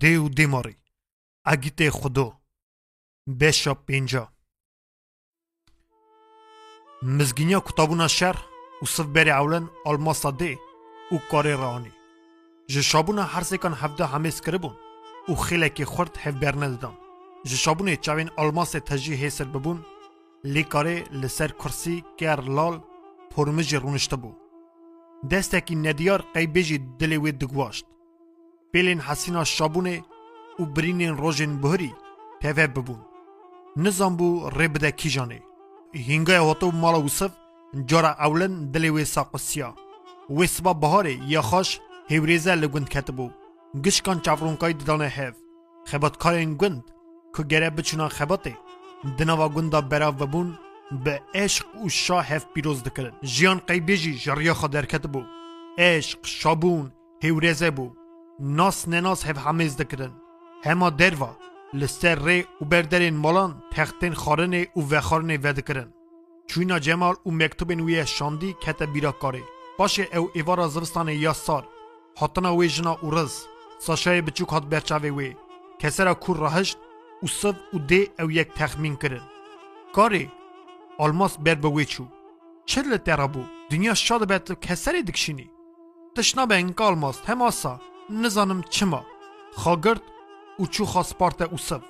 دی و دیماری اگیت خودو بشا پینجا مزگینیا کتابونا شهر و صف بری اولن آلماسا دی و کاری رانی جشابونا هر سکان هفته همیز کربون و خیلی که خورد هف برنه دادن جشابونه چاوین آلماس تجی هیسر ببون لی کاری لسر کرسی کر لال پرمج رونشته بو دستکی ندیار قیبیجی پیلین حسینا شابونه و برینین روژن بهری پیوه ببون. نظام بو بده کیجانه هنگای هاتو مالا وصف جارا اولن دلی وی ساقسیا وی سبا بهاره یا خوش هیوریزه لگوند کتبو. گشکان چافرونکای ددانه هف خباتکارین گوند که گره بچونا خباته. دناوا گوندا برا وبون به عشق و هف پیروز دکرن جیان قیبیجی جریا خا درکت بو عشق ناس نناس هف همیز دکرن. هما دروا. لستر ری و بردرین مالان تختین خارنه و وخارنه ودکرن چوینا جمال و مکتوبین وی شاندی کت بیرا کاره باشه او ایوارا زبستان یا سار. هاتنا وی جنا و رز. ساشای بچوک هات برچاوی وی. کسرا کور راهشت و صف و دی او یک تخمین کرن. کاری. آلماس بر بوی چو. چه لترا بو دنیا شاد بیت کسری دکشینی. تشنا به انکا آلماس. هم آسا نزانم چما. خاگرد و چو خاص پارت او صف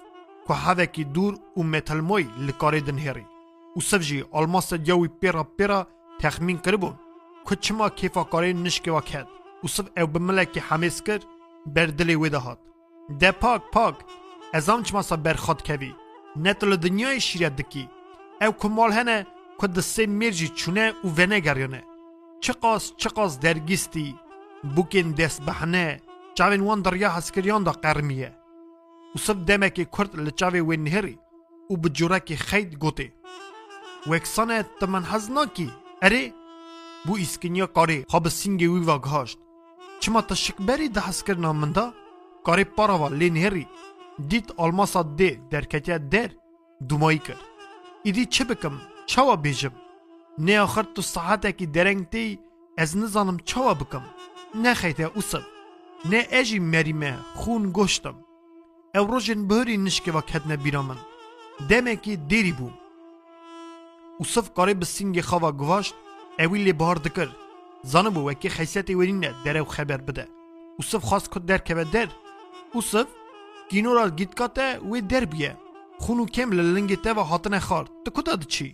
که هوکی دور و متل موی لکاری دنهری. او صف جی آلماس جوی پیرا پیرا تخمین کربون. که چما کیفا کاری نشکی وکد او صف او بملکی حمیز کر بر دلی ویده هات ده پاک پاک از آن چما سا برخاد کوی. نتل دنیای شیرت دکی. او کمال هنه که دسته میرجی چونه و ونه گریانه چه قاس چه قاس درگیستی بوکین دست بحنه چاوین وان دریا هسکریان دا قرمیه. و سب دمه که کرد لچاوی وین نهری و بجوره که خید گوته. و اکسانه تمن هزناکی اره؟ بو اسکنیا کاری خواب سینگی وی واگهاشت چما تشکبری ده هسکر نامنده کاری پاراوا لینهری دیت آلماسا ده درکتیا در دومایی کرد ایدی چه بکم؟ چاوا بیجم. نه آخر تو ساعته کی درنگ تی از نزانم چاوا بکم. نه نەخەیتە ئووسم نێ ئێژی مەریمە خون گۆشتم. ئەو ڕۆژن بەهری نشکەوە کەتنە بیرە من. دەمێکی دێری بوو. وسف قەڕێ بە سنگی خەوا گوڤاشت ئەوی لێ بار دکرد. زانە بوو وەکی خەیسەتی وەرینە دەرەو خەبەر بدە. وسف خواست کت دەرکەوە دەر. وسف گینۆرا گیتکاتە وێ دەربیە خون و کەم لە لنگی تەوە هاتنە خار. تو کوتا دچی؟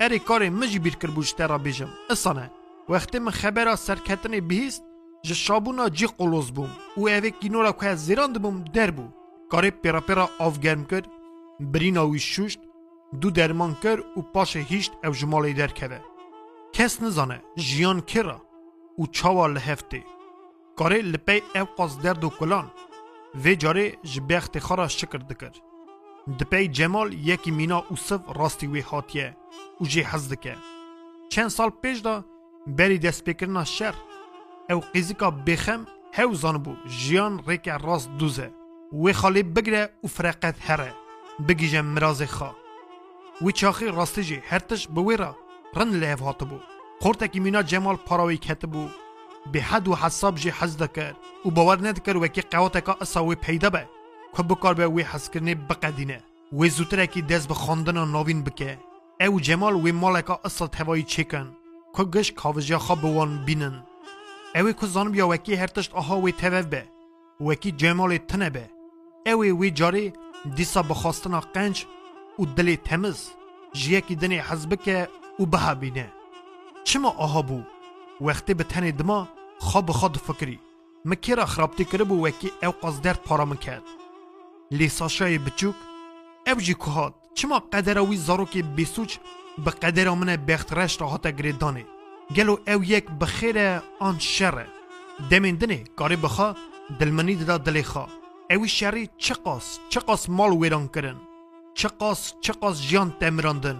ئەرێ کارێ مژی بیرکرد بوو ji te ra bêjim isane wextê min xebera serketinê bihîst ج شابونا جی قلوز بوم. و اوه گینورا که زیراند بوم در بو. کاری پیرا پیرا آف گرم وی شوشت. دو درمان کر و پاش هیشت او جمالی در کده. کس نزانه جیان کرا و چاوا لحفته. کاری لپی او قاز درد و کلان. وی جاره جبخت خارا شکر دکر. دپی جمال یکی مینا اوسف راستی وی هاتیه و جی حز دکه. چند سال پیش دا بری دست بکرنا شر او قیزیکا بخم هاو زانبو جیان ریک راست دوزه وی خالی بگره و فرقت هره بگیجه مراز خوا وی چاخی راستی جی هرتش بوی رن لیف هاتبو خورتکی مینا جمال پاراوی کتبو به حد و حساب جی حز دکر و باور ندکر وکی قواتکا اصاوی پیدا به که بکار به وی حس کرنه بقدینه وی زوتره کی دست به خواندن ناوین بکه او جمال وی مالکا اصل هوایی چکن که گش کاوجیا خواب بوان بینن اوی که زانم یا وکی هرتشت آها وی توف به وکی جمال تنه به اوی وی جاری دیسا بخواستنا قنج و دلی تمز جیکی دنی حزبکه و بها بینه چما آها بو وقتی به تنی دما خواب خود فکری مکیرا خرابتی کربو وکی او قصدرد پارا مکرد لی ساشای بچوک او جی کهات چما قدر اوی زاروکی بیسوچ به قدر من بخت رشت هاتا گریدانه گلو او یک بخیر آن شره دمین دنه کاری بخوا دلمنی دا دلی خوا اوی شری چه قاس چه قاس مال ویران کرن چه قاس چه قاس جان تمراندن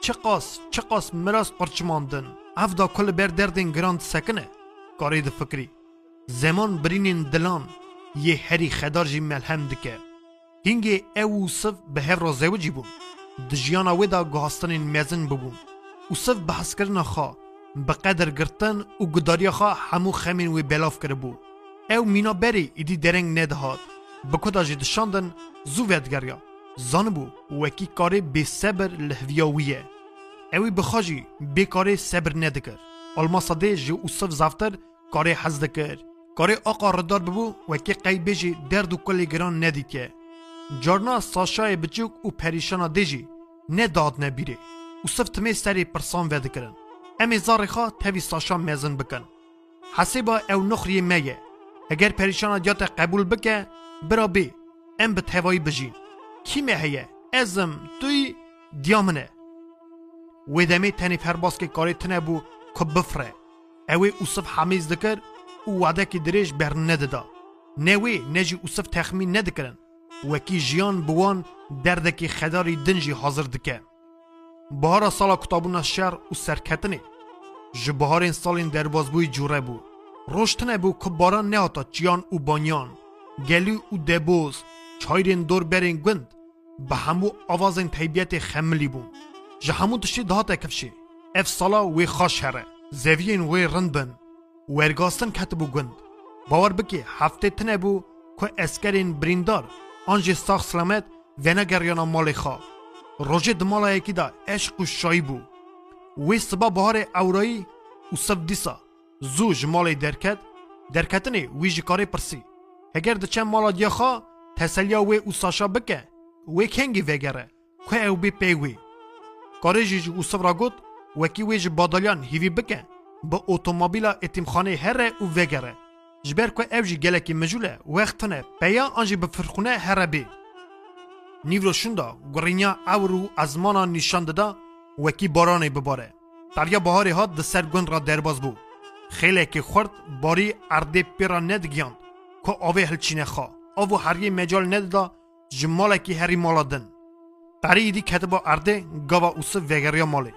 چه قاس چه قاس مراس قرچماندن اف دا کل بر دردین گراند سکنه کاری د فکری. زمان برینین دلان یه هری خدار جی ملهم دکه هنگی او صف به هف را زوجی بون د جیانا ودا گهاستنین مزن ببون او صف بحث کرنا خوا به قدر گرتن و گداریا خوا همو خمین وی بلاف کرده بو او مینا بری ایدی درنگ ندهاد. بکودا جی دشاندن زو ودگریا زانبو وکی کاری بی صبر لحویاویه. اوی بخاجی بی کاری صبر ندکر. الماسا دی جی اوصف زفتر کاری حز دکر. کاری آقا ردار ببو وکی قیبه جی درد و کلی گران ندیکه. جارنا ساشای بچوک و پریشانا دیجی نه داد نبیره. اوصف تمی سری پرسان امی زاری خواه تاوی ساشا مزن بکن. حسیبا او نخری میه. اگر پریشانا دیات قبول بکه برا بی. ام به تهوایی بجین. کی هیه ازم توی دیامنه. و دمی تنی فرباس که کاری تنه بو که بفره. اوی اوصف حمیز دکر او وعده که دریش بر نددا نوی نجی اوصف تخمین ندکرن. وکی جیان بوان دردکی خداری دنجی حاضر بهار سال کتاب نشر و سرکت نی جو بهار این سال این درباز بوی جوره بو. روشت نه بو که باران نه آتا جیان و بانیان. گلی و دبوز چایرین دور برین گند. به همو آواز این تیبیت خملی بو. جه همو تشتی دهات اکفشی اف سالا وی خاش هره. زوین وی رند بن. ورگاستن کت بو گند. باور بکی هفته تنه بو که اسکرین بریندار. آنجی ساخ سلامت ونگریانا مالی خواه. selamet venegeryana malê xwe rojê di malayekî da eşq û şayî bû وی سبا بهار اورایی و سب دیسا زو جمالی درکت درکتنی وی جکاری پرسی اگر دچن مالا دیخوا تسلیا وی او ساشا بکه وی کنگی وگره که او بی پی وی کاری جی او سب را گود وکی وی بادالیان هیوی بکه با اوتومبیلا اتیمخانه هره او وگره جبر که او جی گلکی مجوله وقتنه پیا آنجی بفرخونه هره بی نیورو شوندا گرینیا او رو ازمانا نشان داده وکی بارانی بباره دریا بهاری ها د سرگون را درباز بو خیلی که خورد باری ارده پیرا ندگیاند که آوه هلچینه خواه آوه هری مجال نددا جماله که هری مالا دن داری ایدی کتبا ارده گاوا اوسه وگریا ماله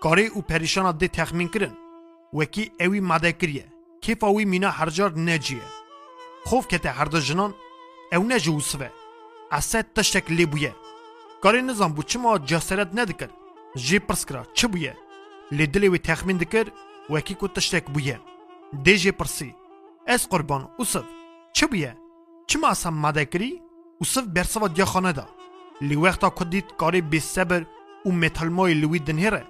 کاری او پریشان ده تخمین کرن وکی اوی مده کریه کیف اوی مینا هرجار نجیه خوف کته هر دو جنان او نجی اوسوه اسد تشتک لی بویه کاری نظام بو چما جسارت ندکر جی پرس کرا چه بویه لی دلی وی تخمین دکر وکی کو تشتک بویه دی جی پرسی از قربان اوسف چه بویه چه ما اصلا ماده کری اوسف برسوا دیا خانه دا لی وقتا کدید کاری بی صبر او متال مای لوی دنهره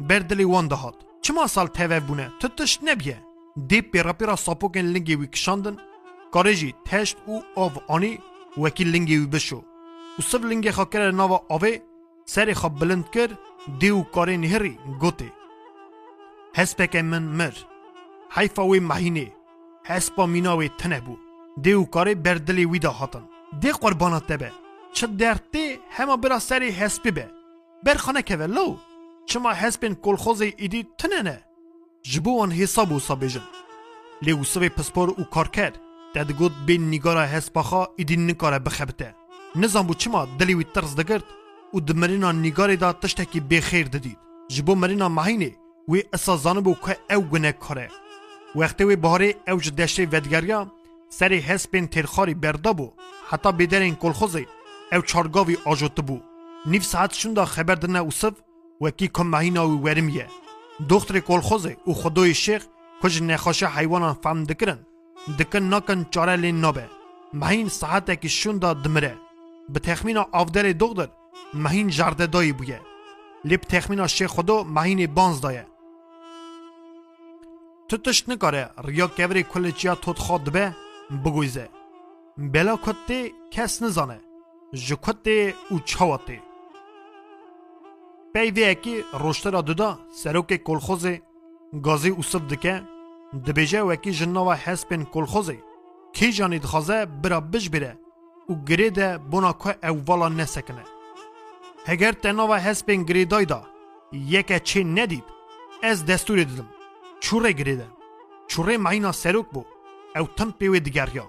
بر دلی وان دهات چه ما سال تیوه بونه تو تشت نبیه دی پیرا پیرا ساپوکن لنگی وی کشاندن کاری جی تشت او آو آنی وکی لنگی وی بشو. اوسف لنگی خاکر ناوا آوه سری خواب بلند کرد دیو کاری نهری گوته. هسپک من مر. حیفا وی مهینه. هسپا میناوی تنه بو. دیو کاری بردلی ویدا هاتن. دی قربانات تبه چه درته همه برا سری هسپی به. برخانه که لو چما هسپین کلخوزی ایدی تنه نه. جبوان حسابو سابیجن لیو سوی پسپور او کار کرد. داد گود بین نگارا هسپاخا ایدی نکاره بخبته. نظام بو چما دلی وی ترز دگرد. و مرینا نیگاری دا تشتکی بخیر ددید. جبو مرینا مهینه وی اسازانه بو که او گنه کاره. وقتی وی بهاره او جدشتی ودگریا سری هسپین ترخاری بردا بو. حتی بدرین کلخوزی او چارگاوی آجوت بو. نیف ساعت شوندا خبر دنه اوسف وکی کم مهینا وی ورمیه. دختر کلخوزی او خدای شیخ کج نخاشه حیوانان فهم دکرن. دکن ناکن چاره لین نابه. مهین ساعت اکی شوندا دمره. به تخمین آفدر دختر مهین جرده دایی بویه. لیب تخمین شیخ خودو مهین بانز دایه. تو تشت نکاره. ریا کبری کل چیا تود خود به بگویزه. بلا کتی کس نزانه. جو کتی او چاواتی. پی وی اکی روشتر دودا. سروک کلخوز گازی اوصف دکه. دبیجه وکی جنوا حسبین کلخوزی کی جانی دخوازه برا بج بره و گره ده بنا که اووالا نسکنه هگر تنها هسپین گریدای دا یک چی ندید از دستور دیدم چوره گریده چوره معینا سروک بو او تم پیوی دیگریا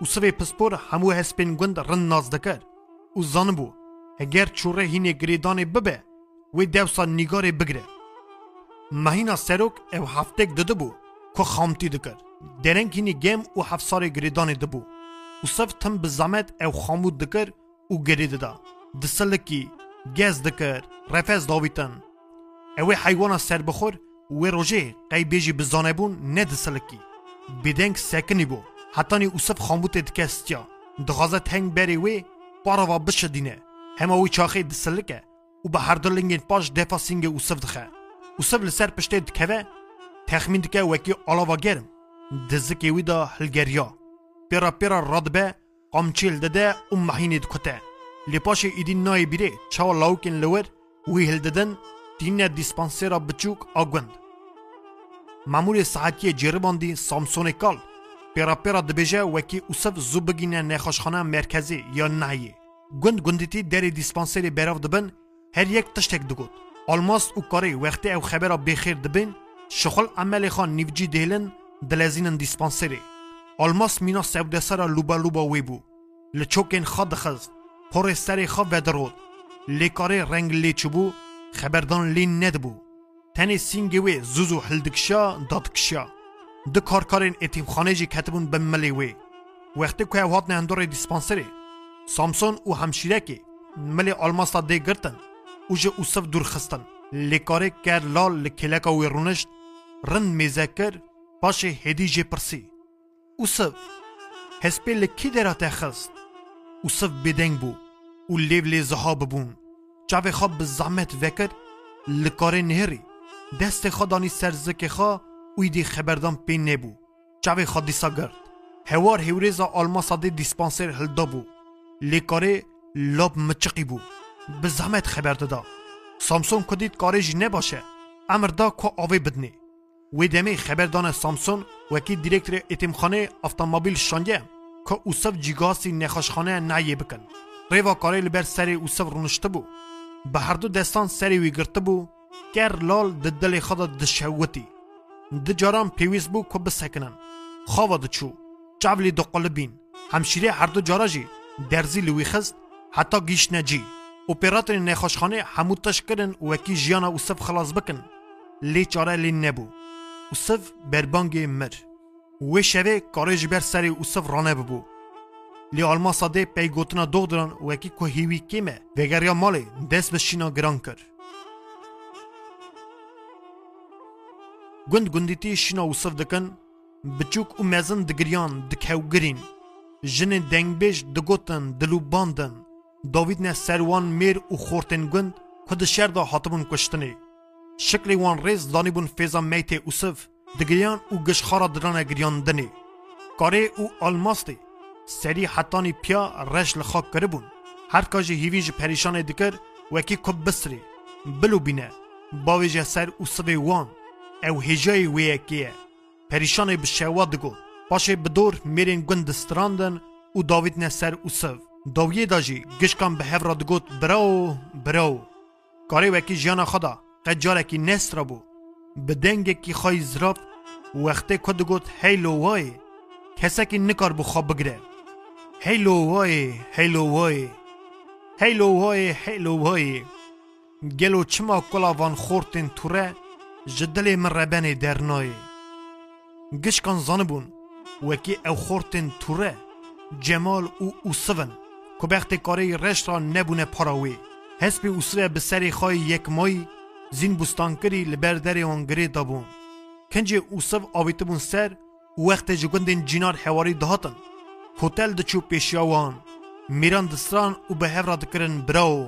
او سوی پسپور همو هسپین گوند رن ناز دکر او زان بو هگر چوره هینه گریدان ببه وی دوسا نگاره بگره مهینا سروک او هفتک دده بو که خامتی دکر درنگ هینی گم او هفت سال گریدان دبو او صف تم بزامت او خامود دکر او گریده دا دسلکی گز دکر رفز داویتن اوی حیوانا سر بخور و روژه قی بیجی بزانه بون ند سلکی بدنگ سکنی بو حتی نی اوصف خامبوت دکستیا دخوازه تنگ بری وی پارا و بشدینه همه وی چاخی دسلکه و به هر دلنگین پاش دفا سینگ اوسف دخه اوسف لسر پشته دکوه تخمین دکه وکی آلاوا گرم. دزکی وی دا هلگریا. پیرا پیرا رادبه قامچیل دده و محینی دکته لپاش ایدین نای بیره چاو لاوکن لور وی هلددن دین دیسپانسیرا بچوک آگوند. مامور ساعتی جرباندی سامسون کال. پیرا پیرا دبیجه وکی اوسف زو بگینه نخوشخانه مرکزی یا نهیه گند گندیتی دری دیسپانسری براو دبن هر یک تشتک دگود. آلماس او کاری وقتی او خبر بخیر دبن شغل عمل خان نیوجی دیلن دلزینن دیسپانسری. آلماس مینا سبده سر لوبا لوبا وی بو. لچوکین خاد خز پر سری خا ودرود. لیکاری رنگ لی چبو خبردان لی ند بو. تنی سینگی وی زوزو هلدکشا دادکشا. د کارکارین اتیم خانه جی کتبون بملی وی. وقتی که هات نه اندور دیسپانسری. سامسون او همشیره کی ملی آلماسا دی گرتن او جه اوسف دور خستن لیکاره کر لال لکلکا وی رونشت. رن میزکر باشه هدی جه پرسی. اوسف هسپی لکی درا تخست اوسف بدنگ بو. او لیو لی زها ببون. چاوی خواب بزحمت وکر لکاره نهری. دست خدانی سرزک خوا اوی دی خبردان پین نبو. چاوی خوا دیسا گرد هوار هوریزا آلماسا دی دیسپانسر هلدا بو. لیکاره لاب مچقی بو. به زحمت خبر دادا. سامسون کدید کاری جی نباشه. امر دا کو آوی بدنی. وی دمی خبردان سامسون وکی دیرکتر اتمخانه افتمابیل شانگه که اوسف جیگاسی نخاشخانه نایه بکن. ریوا کاری لبر سر اوسف رونشته بو. به هر دو دستان سری وی گرته بو. کر لال د دل خدا د شوتی د بو بسکنن. خواه چو. چاولی دو قلبین. همشیره هر دو جاراجی. درزی لوی خست. حتی گیش نجی. اپراتور نخاشخانه همو تشکرن وکی جیان اوسف خلاص بکن. لی چاره لی نبو. اوسف بربانگ مر و شوه کارج بر سری اوسف رانه ببو لی آلما ساده پی گوتنا دو وکی که هیوی کیمه وگریا مالی دست بشینا گران کر گند گندیتی شینا اوسف دکن بچوک و مزن دگریان دکهو گرین جن دنگبیج دگوتن دلو باندن داوید نه سروان میر او خورتن گند کد شهر دا حاتمون کشتنی شکلی وان ریز دانی بون فیزا میت اوسف دگریان او گشخارا دران گریان دنی کاره او آلماستی سری حتانی پیا رش لخاک کربون هر کاجی هیویج پریشان دکر وکی کب بسری بلو بینه باویج سر اوسوی وان او هجای ویکیه پریشان بشوا دگو باشه بدور میرین گند استراندن او داوید نه سر اوسف داویه داجی گشکان به هفرا دگوت براو براو کاری وکی جیانا خدا قجارکی نسرا بو. به دنگ کی خواهی زراب وقتی که دگوت هیلو وای. کسکی نکار بو خواب بگره. هیلو وای هیلو وای. هیلو وای هیلو وای. گلو چما کلا وان خورتن توره جدل من ربن درنای. گشکان زانبون وکی او خورتن توره. جمال او اوسون. که بخت کاری رشت را نبونه پراوی حسب اوسوه به سری خواهی یک مای. زین بوستانکری li ber derê wan girê dabûn. Kencê û siv avîtibûn ser û wextê ji gundên cînar hewarî dihatin. Hotel diçû pêşiya wan. Mêran distran û bi hevra dikirin birawo.